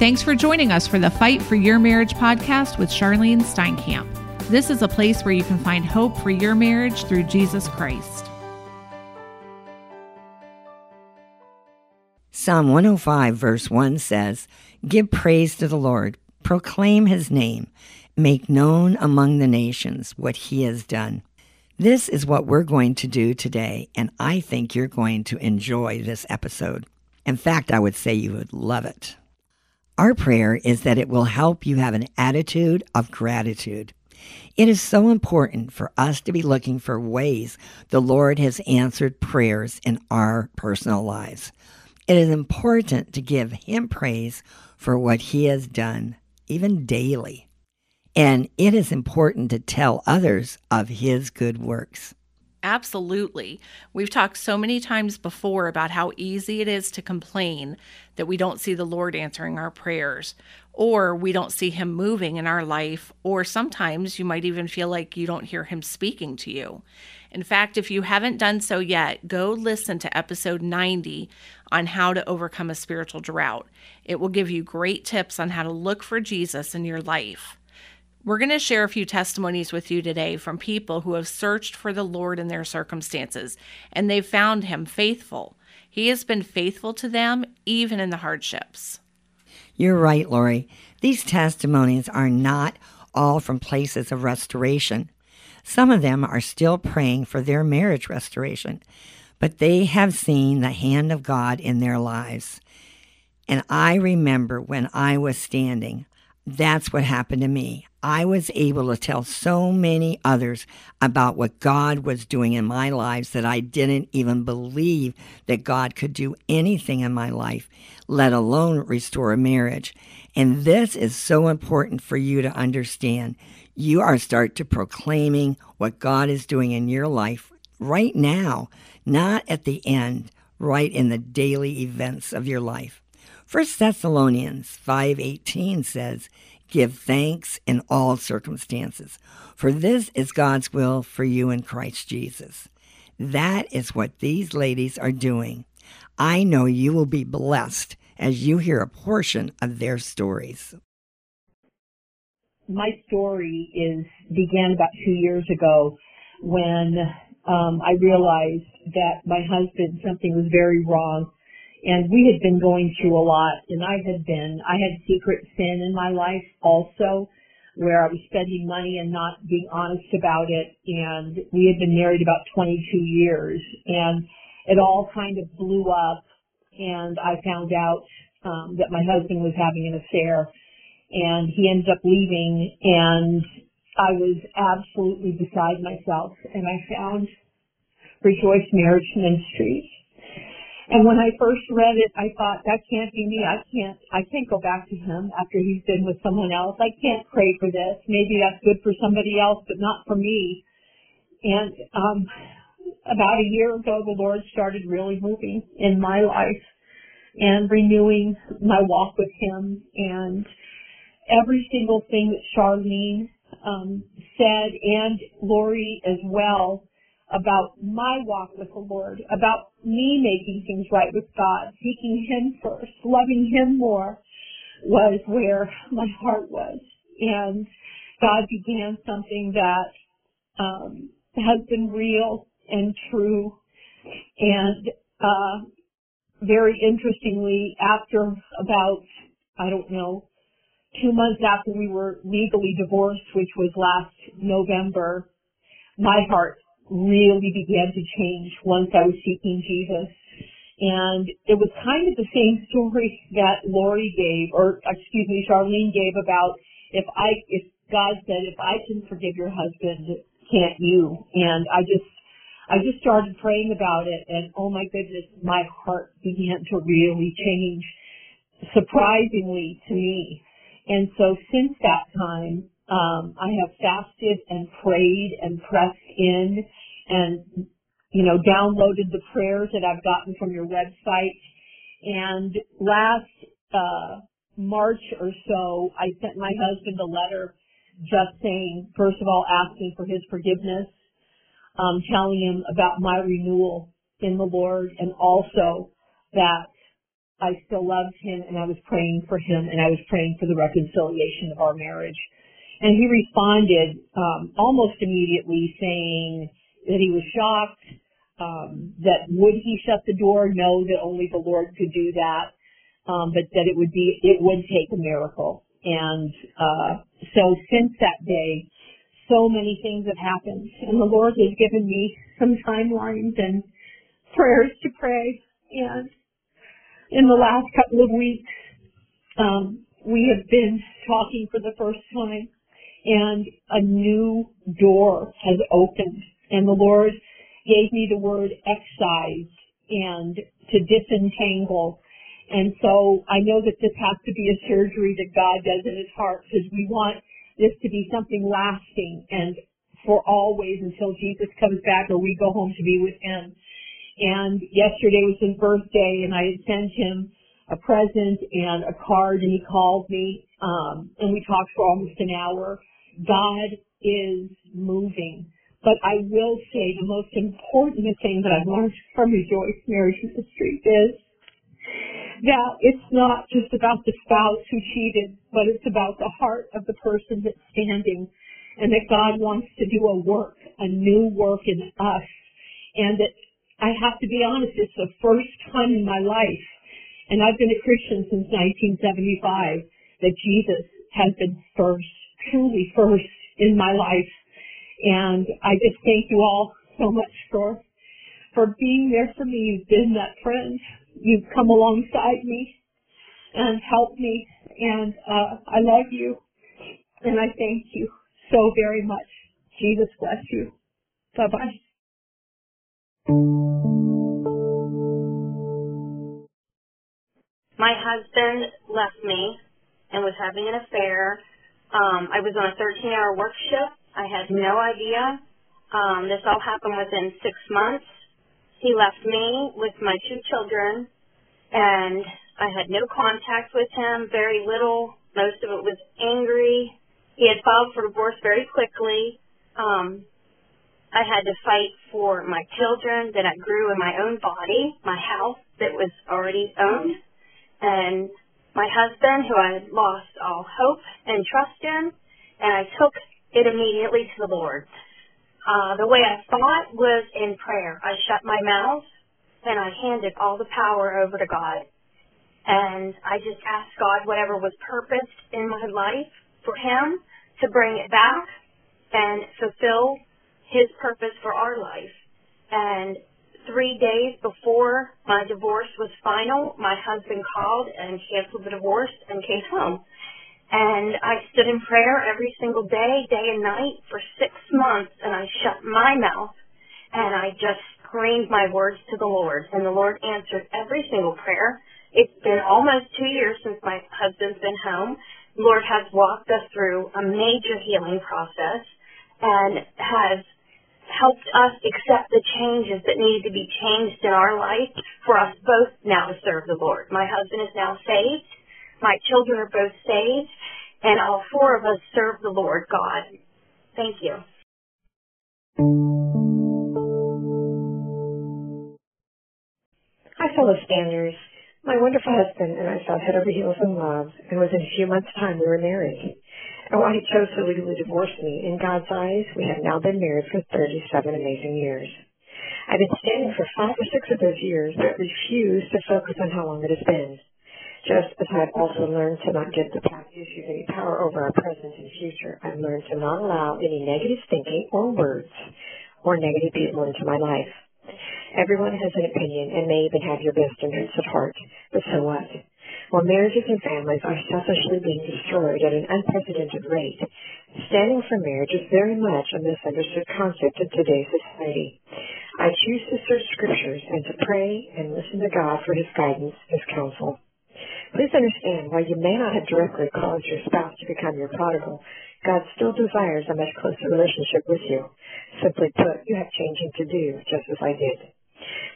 Thanks for joining us for the Fight for Your Marriage podcast with Charlyne Steinkamp. This is a place where you can find hope for your marriage through Jesus Christ. Psalm 105, verse 1 says, Give praise to the Lord, proclaim his name, make known among the nations what he has done. This is what we're going to do today, and I think you're going to enjoy this episode. In fact, I would say you would love it. Our prayer is that it will help you have an attitude of gratitude. It is so important for us to be looking for ways the Lord has answered prayers in our personal lives. It is important to give Him praise for what He has done, even daily. And it is important to tell others of His good works. Absolutely. We've talked so many times before about how easy it is to complain that we don't see the Lord answering our prayers, or we don't see Him moving in our life, or sometimes you might even feel like you don't hear Him speaking to you. In fact, if you haven't done so yet, go listen to episode 90 on how to overcome a spiritual drought. It will give you great tips on how to look for Jesus in your life. We're going to share a few testimonies with you today from people who have searched for the Lord in their circumstances and they've found him faithful. He has been faithful to them even in the hardships. You're right, Lori. These testimonies are not all from places of restoration. Some of them are still praying for their marriage restoration, but they have seen the hand of God in their lives. And I remember when I was standing, that's what happened to me. I was able to tell so many others about what God was doing in my lives that I didn't even believe that God could do anything in my life, let alone restore a marriage. And this is so important for you to understand. You are start to proclaiming what God is doing in your life right now, not at the end, right in the daily events of your life. 1 Thessalonians 5:18 says, "Give thanks in all circumstances, for this is God's will for you in Christ Jesus." That is what these ladies are doing. I know you will be blessed as you hear a portion of their stories. My story is began about two years ago when um, I realized that my husband something was very wrong and we had been going through a lot and I had been, I had secret sin in my life also where I was spending money and not being honest about it. And we had been married about 22 years and it all kind of blew up. And I found out um, that my husband was having an affair and he ended up leaving and I was absolutely beside myself and I found Rejoice Marriage Ministries and when I first read it, I thought that can't be me. I can't, I can't go back to him after he's been with someone else. I can't pray for this. Maybe that's good for somebody else, but not for me. And, um, about a year ago, the Lord started really moving in my life and renewing my walk with him and every single thing that Charlyne, um, said and Lori as well about my walk with the Lord, about me making things right with God, seeking Him first, loving Him more was where my heart was. And God began something that um, has been real and true. And uh, very interestingly, after about, I don't know, two months after we were legally divorced, which was last November, my heart really began to change once I was seeking Jesus. And it was kind of the same story that Lori gave, or excuse me, Charlyne gave about if I, if God said, if I can forgive your husband, can't you? And I just, I just started praying about it and oh my goodness, my heart began to really change surprisingly to me. And so since that time, um, I have fasted and prayed and pressed in and, you know, downloaded the prayers that I've gotten from your website. And last, uh, March or so, I sent my husband a letter just saying, first of all, asking for his forgiveness, um, telling him about my renewal in the Lord and also that I still loved him and I was praying for him and I was praying for the reconciliation of our marriage. And he responded um, almost immediately saying that he was shocked, um, that would he shut the door? No, that only the Lord could do that, um, but that it would be, it would take a miracle. And uh, so since that day, so many things have happened, and the Lord has given me some timelines and prayers to pray. And in the last couple of weeks, um, we have been talking for the first time and a new door has opened and the Lord gave me the word excise and to disentangle. And so I know that this has to be a surgery that God does in his heart because we want this to be something lasting and for always until Jesus comes back or we go home to be with him. And yesterday was his birthday and I had sent him a present and a card and he called me um, and we talked for almost an hour God is moving. But I will say the most important thing that I've learned from Rejoice Marriage Ministry is that it's not just about the spouse who cheated, but it's about the heart of the person that's standing and that God wants to do a work, a new work in us. And that I have to be honest, it's the first time in my life, and I've been a Christian since 1975, that Jesus has been first truly first in my life. And I just thank you all so much for for being there for me. You've been that friend. You've come alongside me and helped me. And uh, I love you. And I thank you so very much. Jesus bless you. Bye bye. My husband left me and was having an affair um, I was on a 13 hour work shift. I had no idea. Um, this all happened within six months. He left me with my two children and I had no contact with him, very little. Most of it was angry. He had filed for divorce very quickly. Um, I had to fight for my children that I grew in my own body, my house that was already owned, and my husband, who I had lost all hope and trust in, and I took it immediately to the Lord. Uh, the way I thought was in prayer. I shut my mouth and I handed all the power over to God. And I just asked God whatever was purposed in my life for Him to bring it back and fulfill His purpose for our life. And three days before my divorce was final, my husband called and canceled the divorce and came home. And I stood in prayer every single day, day and night for six months, and I shut my mouth and I just screamed my words to the Lord. And the Lord answered every single prayer. It's been almost two years since my husband's been home. The Lord has walked us through a major healing process and has helped us accept the changes that need to be changed in our life for us both now to serve the Lord. My husband is now saved. My children are both saved. And all four of us serve the Lord God. Thank you. Hi, fellow standers. My wonderful husband and I fell head over heels in love, and within a few months' time we were married. And while he chose to legally divorce me, in God's eyes, we have now been married for 37 amazing years. I've been standing for five or six of those years, but refused to focus on how long it has been. Just as I've also learned to not give the past issues any power over our present and future, I've learned to not allow any negative thinking or words or negative people into my life. Everyone has an opinion and may even have your best interests at heart, but so what? While marriages and families are selfishly being destroyed at an unprecedented rate, standing for marriage is very much a misunderstood concept in today's society. I choose to search scriptures and to pray and listen to God for his guidance, his counsel. Please understand, while you may not have directly caused your spouse to become your prodigal, God still desires a much closer relationship with you. Simply put, you have changing to do, just as I did.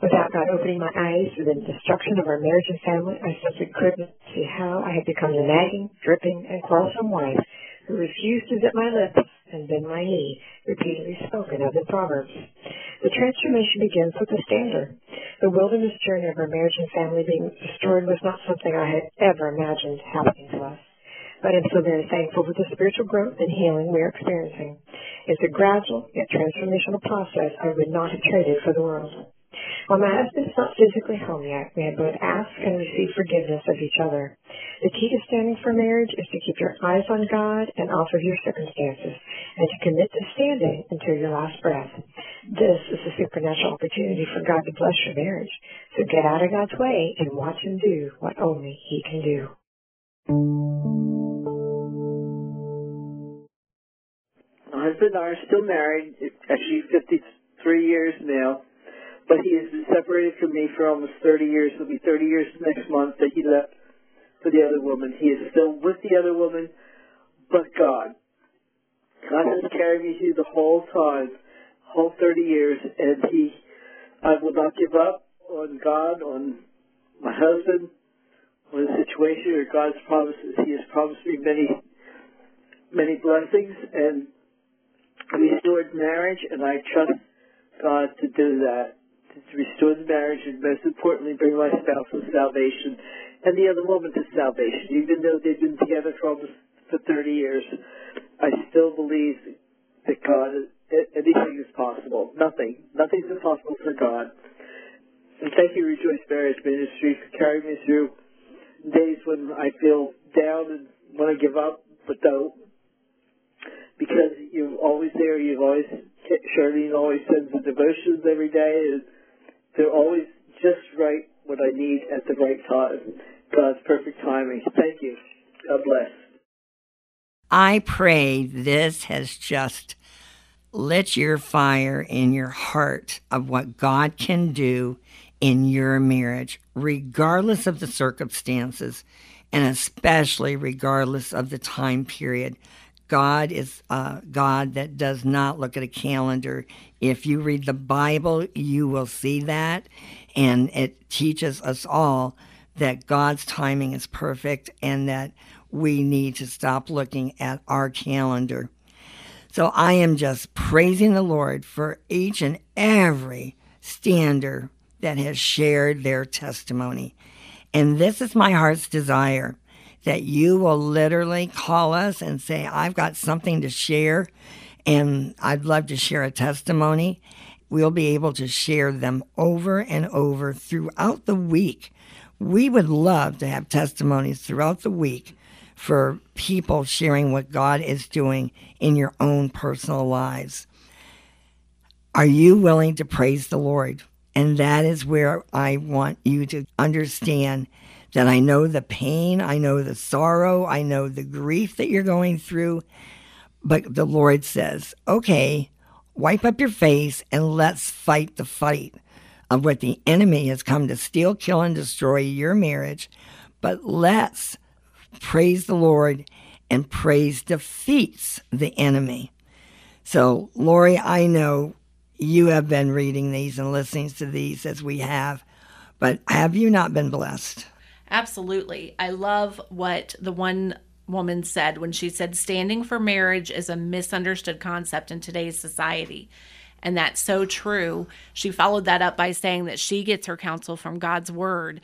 Without God opening my eyes to the destruction of our marriage and family, I simply couldn't see how I had become the nagging, dripping, and quarrelsome wife who refused to zip my lips and bend my knee, repeatedly spoken of in Proverbs. The transformation begins with the stander. The wilderness journey of our marriage and family being destroyed was not something I had ever imagined happening to us. But I'm so very thankful for the spiritual growth and healing we are experiencing. It's a gradual yet transformational process I would not have traded for the world. While husband is not physically home yet, we have both asked and received forgiveness of each other. The key to standing for marriage is to keep your eyes on God and off of your circumstances, and to commit to standing until your last breath. This is a supernatural opportunity for God to bless your marriage. So get out of God's way and watch Him do what only He can do. My husband and I are still married, actually 53 years now but he has been separated from me for almost 30 years. It'll be 30 years next month that he left for the other woman. He is still with the other woman, but God. God has carried me through the whole time, whole 30 years, and he, I will not give up on God, on my husband, on the situation or God's promises. He has promised me many, many blessings and restored marriage, and I trust God to do that to restore the marriage and most importantly bring my spouse to salvation and the other woman to salvation. Even though they've been together for almost for 30 years, I still believe that God, anything is possible. Nothing. Nothing's impossible for God. And thank you, Rejoice Marriage Ministry, for carrying me through days when I feel down and want to give up, but don't. Because you're always there, you've always, Charlyne always sends the devotions every day, they're always just right what I need at the right time. God's perfect timing. Thank you. God bless. I pray this has just lit your fire in your heart of what God can do in your marriage, regardless of the circumstances, and especially regardless of the time period. God is a God that does not look at a calendar. If you read the Bible, you will see that. And it teaches us all that God's timing is perfect and that we need to stop looking at our calendar. So I am just praising the Lord for each and every stander that has shared their testimony. And this is my heart's desire that you will literally call us and say, I've got something to share and I'd love to share a testimony. We'll be able to share them over and over throughout the week. We would love to have testimonies throughout the week for people sharing what God is doing in your own personal lives. Are you willing to praise the Lord? And that is where I want you to understand that I know the pain, I know the sorrow, I know the grief that you're going through. But the Lord says, okay, wipe up your face and let's fight the fight of what the enemy has come to steal, kill, and destroy your marriage. But let's praise the Lord and praise defeats the enemy. So, Lori, I know you have been reading these and listening to these as we have, but have you not been blessed? Absolutely. I love what the one woman said when she said standing for marriage is a misunderstood concept in today's society. And that's so true. She followed that up by saying that she gets her counsel from God's word.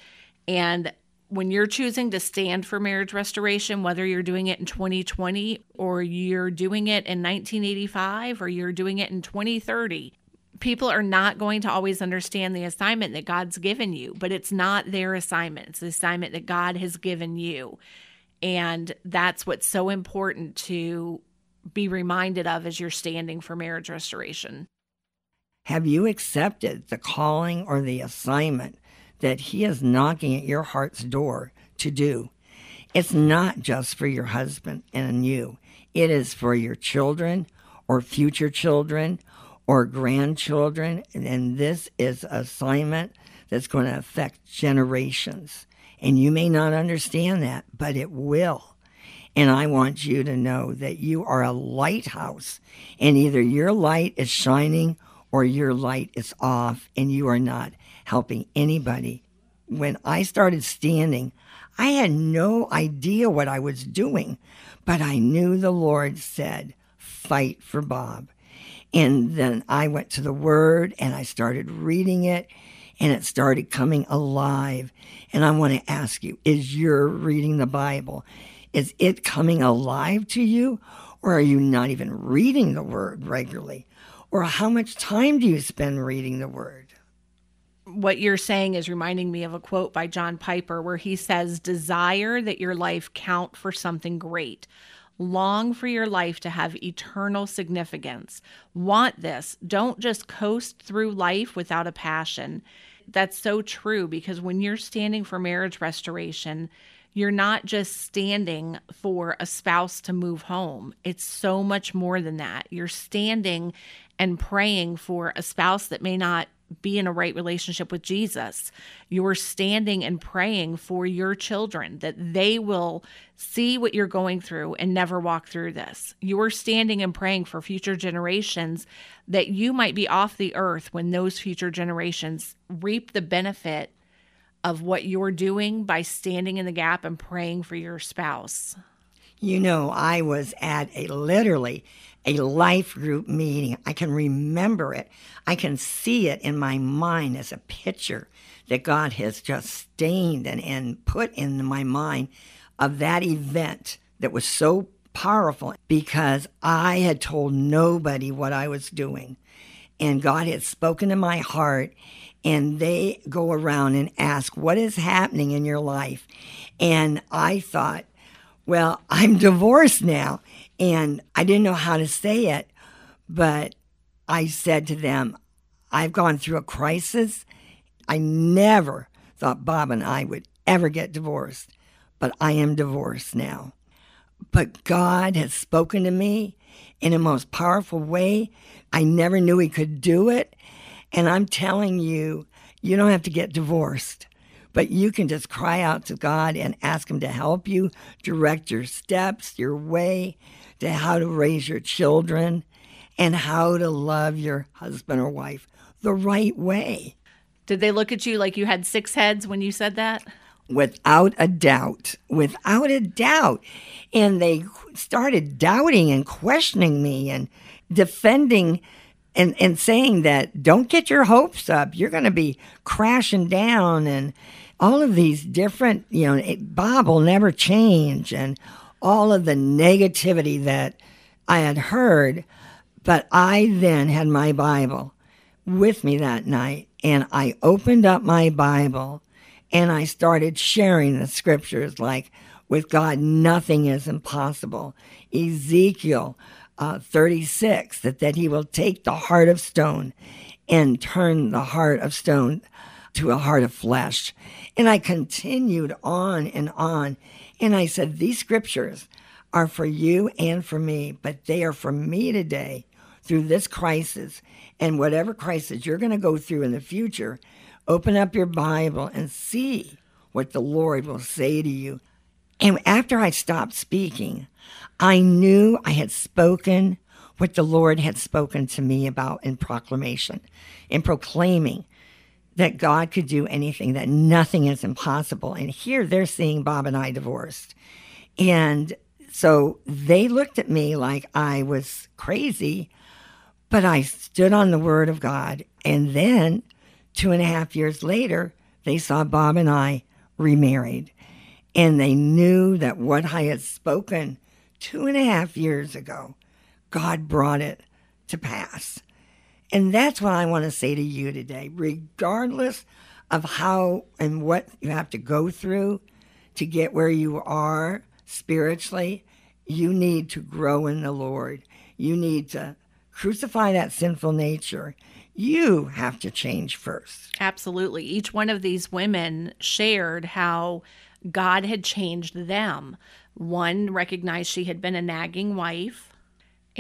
And when you're choosing to stand for marriage restoration, whether you're doing it in 2020 or you're doing it in 1985 or you're doing it in 2030, people are not going to always understand the assignment that God's given you, but it's not their assignment. It's the assignment that God has given you. And that's what's so important to be reminded of as you're standing for marriage restoration. Have you accepted the calling or the assignment that He is knocking at your heart's door to do? It's not just for your husband and you, it is for your children or future children or grandchildren. And this is assignment that's going to affect generations. And you may not understand that, but it will. And I want you to know that you are a lighthouse, and either your light is shining or your light is off, and you are not helping anybody. When I started standing, I had no idea what I was doing, but I knew the Lord said, fight for Bob. And then I went to the Word and I started reading it and it started coming alive. And I want to ask you is your reading the Bible, is it coming alive to you? Or are you not even reading the Word regularly? Or how much time do you spend reading the Word? What you're saying is reminding me of a quote by John Piper where he says, Desire that your life count for something great Long for your life to have eternal significance. Want this. Don't just coast through life without a passion. That's so true because when you're standing for marriage restoration, you're not just standing for a spouse to move home. It's so much more than that. You're standing and praying for a spouse that may not be in a right relationship with Jesus. You're standing and praying for your children that they will see what you're going through and never walk through this. You're standing and praying for future generations that you might be off the earth when those future generations reap the benefit of what you're doing by standing in the gap and praying for your spouse. You know, I was at a literally a life group meeting. I can remember it. I can see it in my mind as a picture that God has just stained and, and put in my mind of that event that was so powerful because I had told nobody what I was doing. And God had spoken to my heart, and they go around and ask, What is happening in your life? And I thought, Well, I'm divorced now. And I didn't know how to say it, but I said to them, I've gone through a crisis. I never thought Bob and I would ever get divorced, but I am divorced now. But God has spoken to me in a most powerful way. I never knew He could do it. And I'm telling you, you don't have to get divorced, but you can just cry out to God and ask Him to help you direct your steps, your way to how to raise your children and how to love your husband or wife the right way. Did they look at you like you had six heads when you said that? Without a doubt. Without a doubt. And they started doubting and questioning me and defending and, and saying that don't get your hopes up. You're going to be crashing down and all of these different, you know, Bob will never change and all of the negativity that I had heard. But I then had my Bible with me that night and I opened up my Bible and I started sharing the scriptures like, with God, nothing is impossible. Ezekiel uh, 36, that, that he will take the heart of stone and turn the heart of stone to a heart of flesh. And I continued on and on and I said, These scriptures are for you and for me, but they are for me today through this crisis and whatever crisis you're going to go through in the future. Open up your Bible and see what the Lord will say to you. And after I stopped speaking, I knew I had spoken what the Lord had spoken to me about in proclamation, in proclaiming that God could do anything, that nothing is impossible. And here they're seeing Bob and I divorced. And so they looked at me like I was crazy, but I stood on the word of God. And then two and a half years later, they saw Bob and I remarried. And they knew that what I had spoken two and a half years ago, God brought it to pass. And that's what I want to say to you today. Regardless of how and what you have to go through to get where you are spiritually, you need to grow in the Lord. You need to crucify that sinful nature. You have to change first. Absolutely. Each one of these women shared how God had changed them. One recognized she had been a nagging wife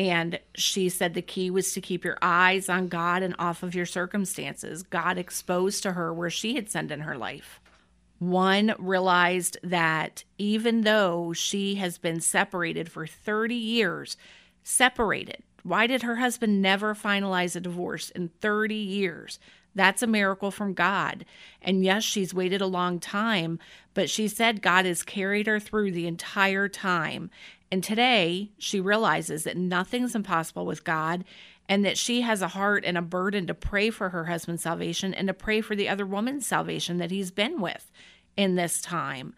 and she said the key was to keep your eyes on God and off of your circumstances. God exposed to her where she had sinned in her life. One realized that even though she has been separated for 30 years, separated, why did her husband never finalize a divorce in 30 years? That's a miracle from God. And yes, she's waited a long time, but she said God has carried her through the entire time And today, she realizes that nothing's impossible with God and that she has a heart and a burden to pray for her husband's salvation and to pray for the other woman's salvation that he's been with in this time.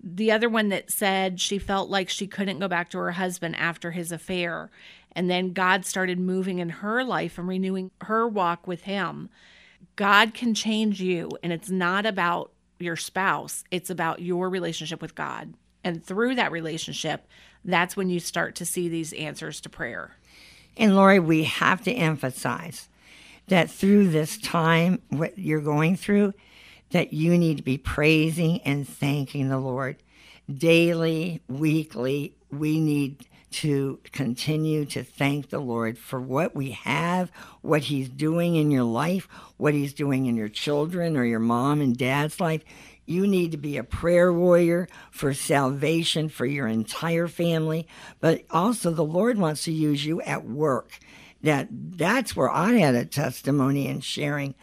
The other one that said she felt like she couldn't go back to her husband after his affair. And then God started moving in her life and renewing her walk with him. God can change you, and it's not about your spouse, it's about your relationship with God. And through that relationship, that's when you start to see these answers to prayer. And Lori, we have to emphasize that through this time, what you're going through, that you need to be praising and thanking the Lord daily, weekly. We need to continue to thank the Lord for what we have, what He's doing in your life, what He's doing in your children or your mom and dad's life. You need to be a prayer warrior for salvation for your entire family, but also the Lord wants to use you at work. That that's where I had a testimony and sharing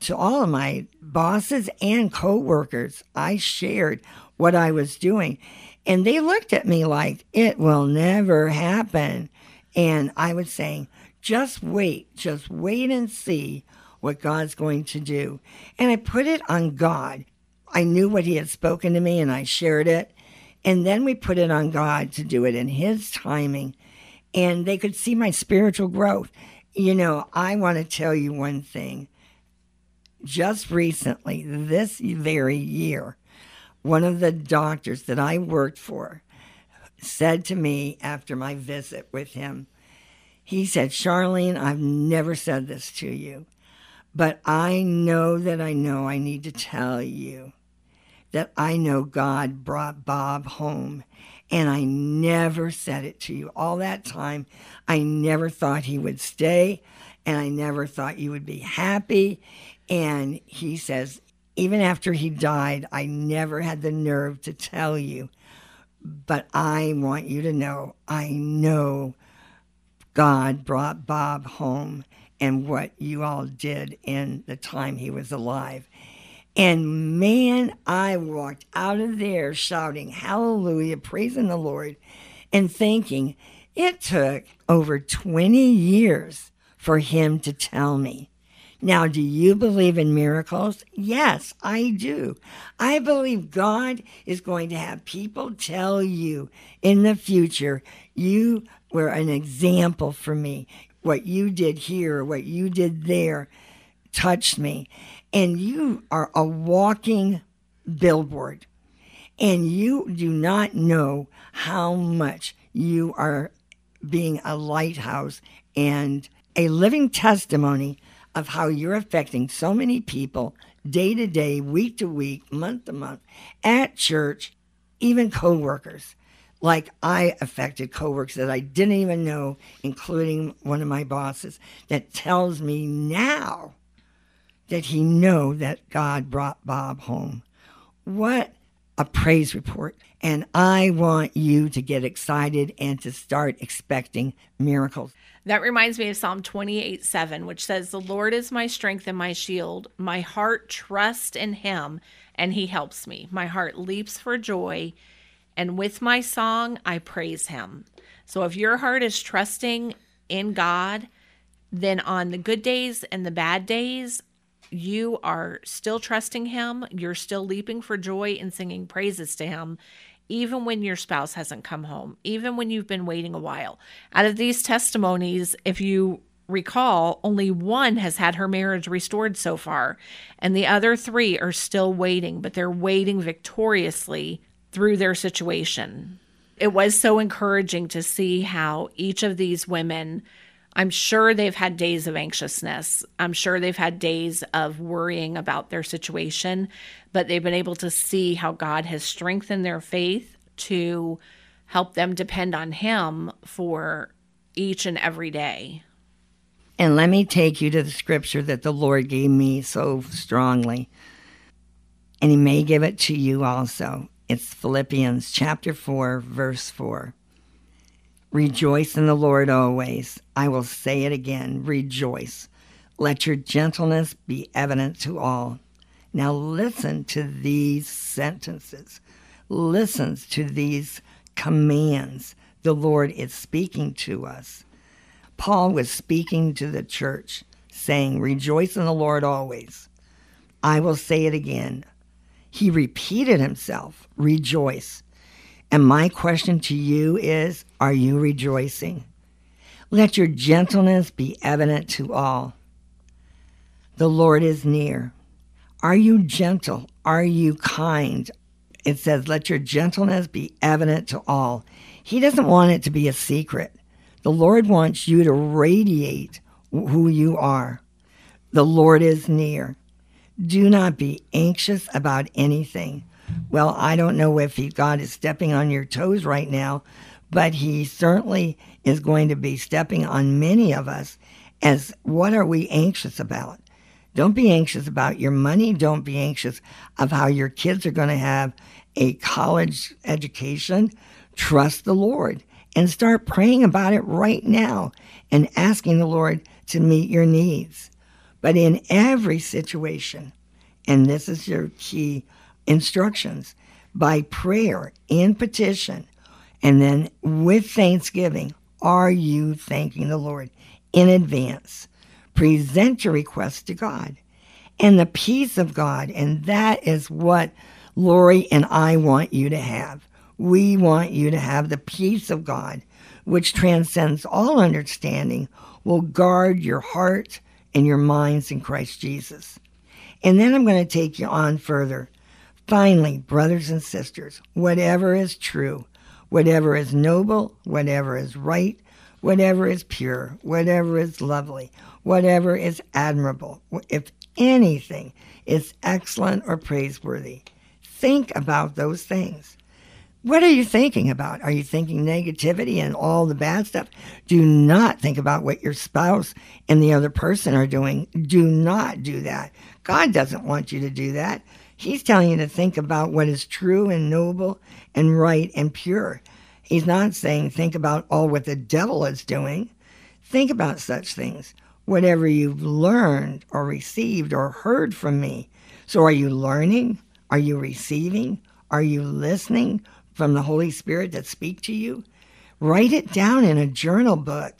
to all of my bosses and coworkers. I shared what I was doing, and they looked at me like it will never happen. And I was saying, just wait, just wait and see what God's going to do. And I put it on God. I knew what he had spoken to me and I shared it. And then we put it on God to do it in his timing. And they could see my spiritual growth. You know, I want to tell you one thing. Just recently, this very year, one of the doctors that I worked for said to me after my visit with him, he said, Charlyne, I've never said this to you, but I know that I know I need to tell you that I know God brought Bob home. And I never said it to you. All that time, I never thought he would stay, and I never thought you would be happy. And he says, even after he died, I never had the nerve to tell you. But I want you to know, I know God brought Bob home and what you all did in the time he was alive. And man, I walked out of there shouting hallelujah, praising the Lord, and thinking it took over 20 years for him to tell me. Now, do you believe in miracles? Yes, I do. I believe God is going to have people tell you in the future, you were an example for me. What you did here, what you did there touched me and you are a walking billboard and you do not know how much you are being a lighthouse and a living testimony of how you're affecting so many people day to day, week to week, month to month, at church, even coworkers. Like I affected coworkers that I didn't even know, including one of my bosses, that tells me now that he know that God brought Bob home. What a praise report. And I want you to get excited and to start expecting miracles. That reminds me of Psalm 28 7, which says, The Lord is my strength and my shield. My heart trusts in him, and he helps me. My heart leaps for joy, and with my song, I praise him. So if your heart is trusting in God, then on the good days and the bad days, you are still trusting Him, you're still leaping for joy and singing praises to Him, even when your spouse hasn't come home, even when you've been waiting a while. Out of these testimonies, if you recall, only one has had her marriage restored so far, and the other three are still waiting, but they're waiting victoriously through their situation. It was so encouraging to see how each of these women I'm sure they've had days of anxiousness. I'm sure they've had days of worrying about their situation, but they've been able to see how God has strengthened their faith to help them depend on Him for each and every day. And let me take you to the scripture that the Lord gave me so strongly. And He may give it to you also. It's Philippians chapter 4, verse 4. Rejoice in the Lord always. I will say it again rejoice. Let your gentleness be evident to all. Now listen to these sentences. Listen to these commands the Lord is speaking to us. Paul was speaking to the church, saying, Rejoice in the Lord always. I will say it again. He repeated himself, Rejoice. And my question to you is Are you rejoicing? Let your gentleness be evident to all. The Lord is near. Are you gentle? Are you kind? It says, Let your gentleness be evident to all. He doesn't want it to be a secret. The Lord wants you to radiate who you are. The Lord is near. Do not be anxious about anything. Well, I don't know if he, God is stepping on your toes right now, but he certainly is going to be stepping on many of us as what are we anxious about? Don't be anxious about your money. Don't be anxious of how your kids are going to have a college education. Trust the Lord and start praying about it right now and asking the Lord to meet your needs. But in every situation, and this is your key instructions, by prayer in petition, and then with thanksgiving, are you thanking the Lord in advance? Present your request to God and the peace of God. And that is what Lori and I want you to have. We want you to have the peace of God, which transcends all understanding, will guard your heart and your minds in Christ Jesus. And then I'm going to take you on further. Finally, brothers and sisters, whatever is true, whatever is noble, whatever is right, whatever is pure, whatever is lovely, whatever is admirable, if anything is excellent or praiseworthy, think about those things. What are you thinking about? Are you thinking negativity and all the bad stuff? Do not think about what your spouse and the other person are doing. Do not do that. God doesn't want you to do that. He's telling you to think about what is true and noble and right and pure. He's not saying think about all what the devil is doing. Think about such things. Whatever you've learned or received or heard from me. So are you learning? Are you receiving? Are you listening? from the Holy Spirit that speak to you, write it down in a journal book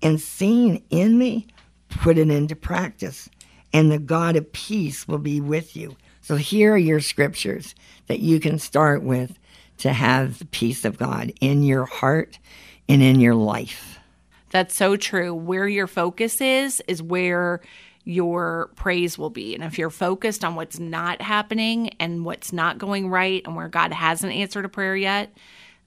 and seeing in me, put it into practice. And the God of peace will be with you. So here are your scriptures that you can start with to have the peace of God in your heart and in your life. That's so true. Where your focus is, is where your praise will be. And if you're focused on what's not happening and what's not going right and where God hasn't answered a prayer yet,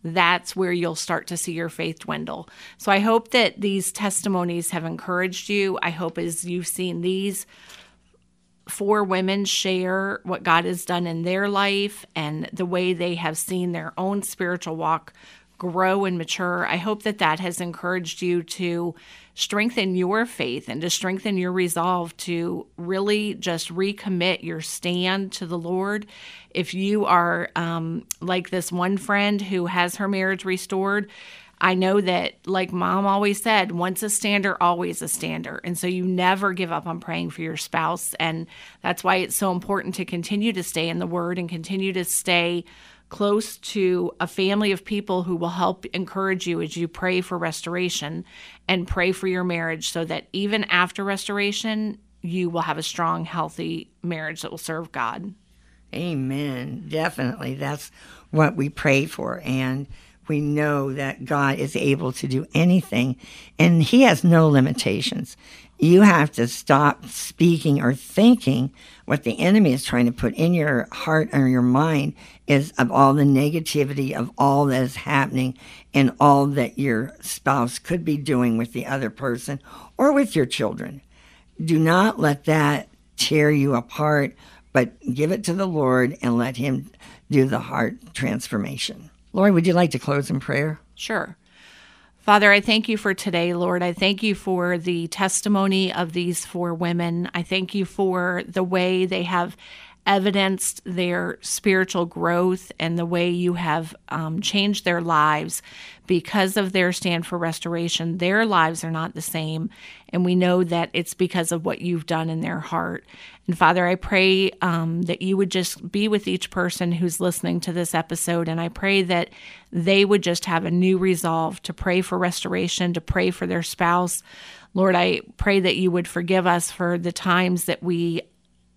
that's where you'll start to see your faith dwindle. So I hope that these testimonies have encouraged you. I hope as you've seen these four women share what God has done in their life and the way they have seen their own spiritual walk grow and mature. I hope that that has encouraged you to strengthen your faith and to strengthen your resolve to really just recommit your stand to the Lord. If you are um, like this one friend who has her marriage restored, I know that, like mom always said, once a stander, always a stander. And so you never give up on praying for your spouse. And that's why it's so important to continue to stay in the word and continue to stay close to a family of people who will help encourage you as you pray for restoration and pray for your marriage so that even after restoration, you will have a strong, healthy marriage that will serve God. Amen. Definitely. That's what we pray for. And we know that God is able to do anything and He has no limitations you have to stop speaking or thinking what the enemy is trying to put in your heart or your mind is of all the negativity of all that is happening and all that your spouse could be doing with the other person or with your children. Do not let that tear you apart, but give it to the Lord and let Him do the heart transformation. Lori, would you like to close in prayer? Sure. Father, I thank you for today, Lord. I thank you for the testimony of these four women. I thank you for the way they have evidenced their spiritual growth and the way you have um, changed their lives because of their stand for restoration. Their lives are not the same. And we know that it's because of what you've done in their heart. And Father, I pray um, that you would just be with each person who's listening to this episode. And I pray that they would just have a new resolve to pray for restoration, to pray for their spouse. Lord, I pray that you would forgive us for the times that we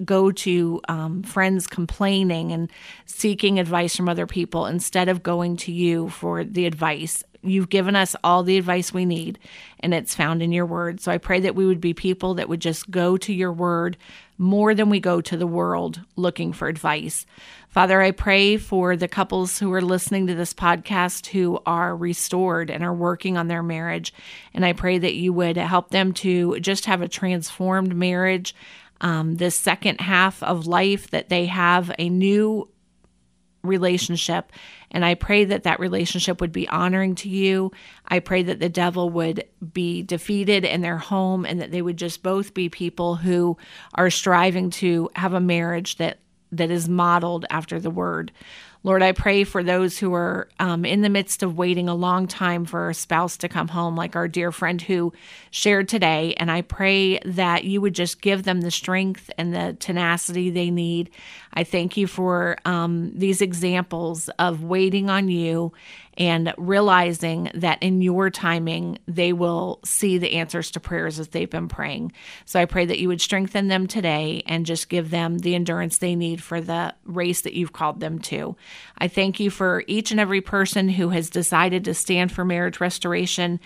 go to um, friends complaining and seeking advice from other people instead of going to you for the advice. You've given us all the advice we need, and it's found in your word. So I pray that we would be people that would just go to your word more than we go to the world looking for advice. Father, I pray for the couples who are listening to this podcast who are restored and are working on their marriage. And I pray that you would help them to just have a transformed marriage um, this second half of life that they have a new relationship. And I pray that that relationship would be honoring to you. I pray that the devil would be defeated in their home and that they would just both be people who are striving to have a marriage that that is modeled after the word. Lord, I pray for those who are um, in the midst of waiting a long time for a spouse to come home, like our dear friend who shared today. And I pray that you would just give them the strength and the tenacity they need. I thank you for um, these examples of waiting on you and realizing that in your timing, they will see the answers to prayers as they've been praying. So I pray that you would strengthen them today and just give them the endurance they need for the race that you've called them to. I thank you for each and every person who has decided to stand for marriage restoration.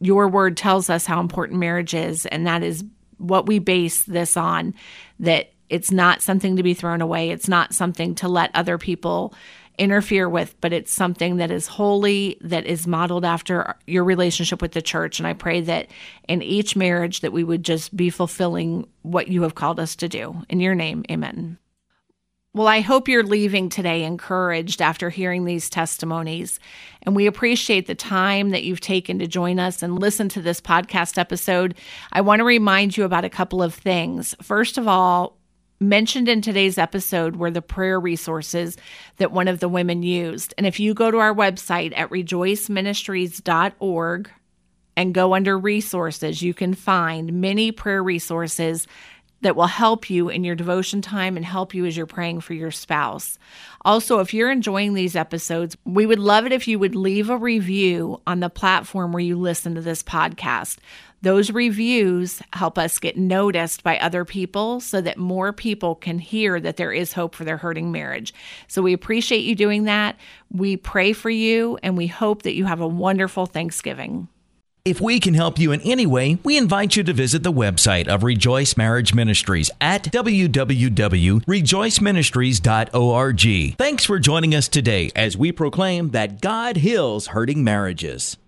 Your word tells us how important marriage is, and that is what we base this on that it's not something to be thrown away. It's not something to let other people interfere with, but it's something that is holy, that is modeled after your relationship with the church. And I pray that in each marriage that we would just be fulfilling what you have called us to do. In your name, amen. Well, I hope you're leaving today encouraged after hearing these testimonies. And we appreciate the time that you've taken to join us and listen to this podcast episode. I want to remind you about a couple of things. First of all, mentioned in today's episode were the prayer resources that one of the women used. And if you go to our website at rejoiceministries.org and go under resources, you can find many prayer resources that will help you in your devotion time and help you as you're praying for your spouse. Also, if you're enjoying these episodes, we would love it if you would leave a review on the platform where you listen to this podcast. Those reviews help us get noticed by other people so that more people can hear that there is hope for their hurting marriage. So we appreciate you doing that. We pray for you and we hope that you have a wonderful Thanksgiving. If we can help you in any way, we invite you to visit the website of Rejoice Marriage Ministries at www.rejoiceministries.org. Thanks for joining us today as we proclaim that God heals hurting marriages.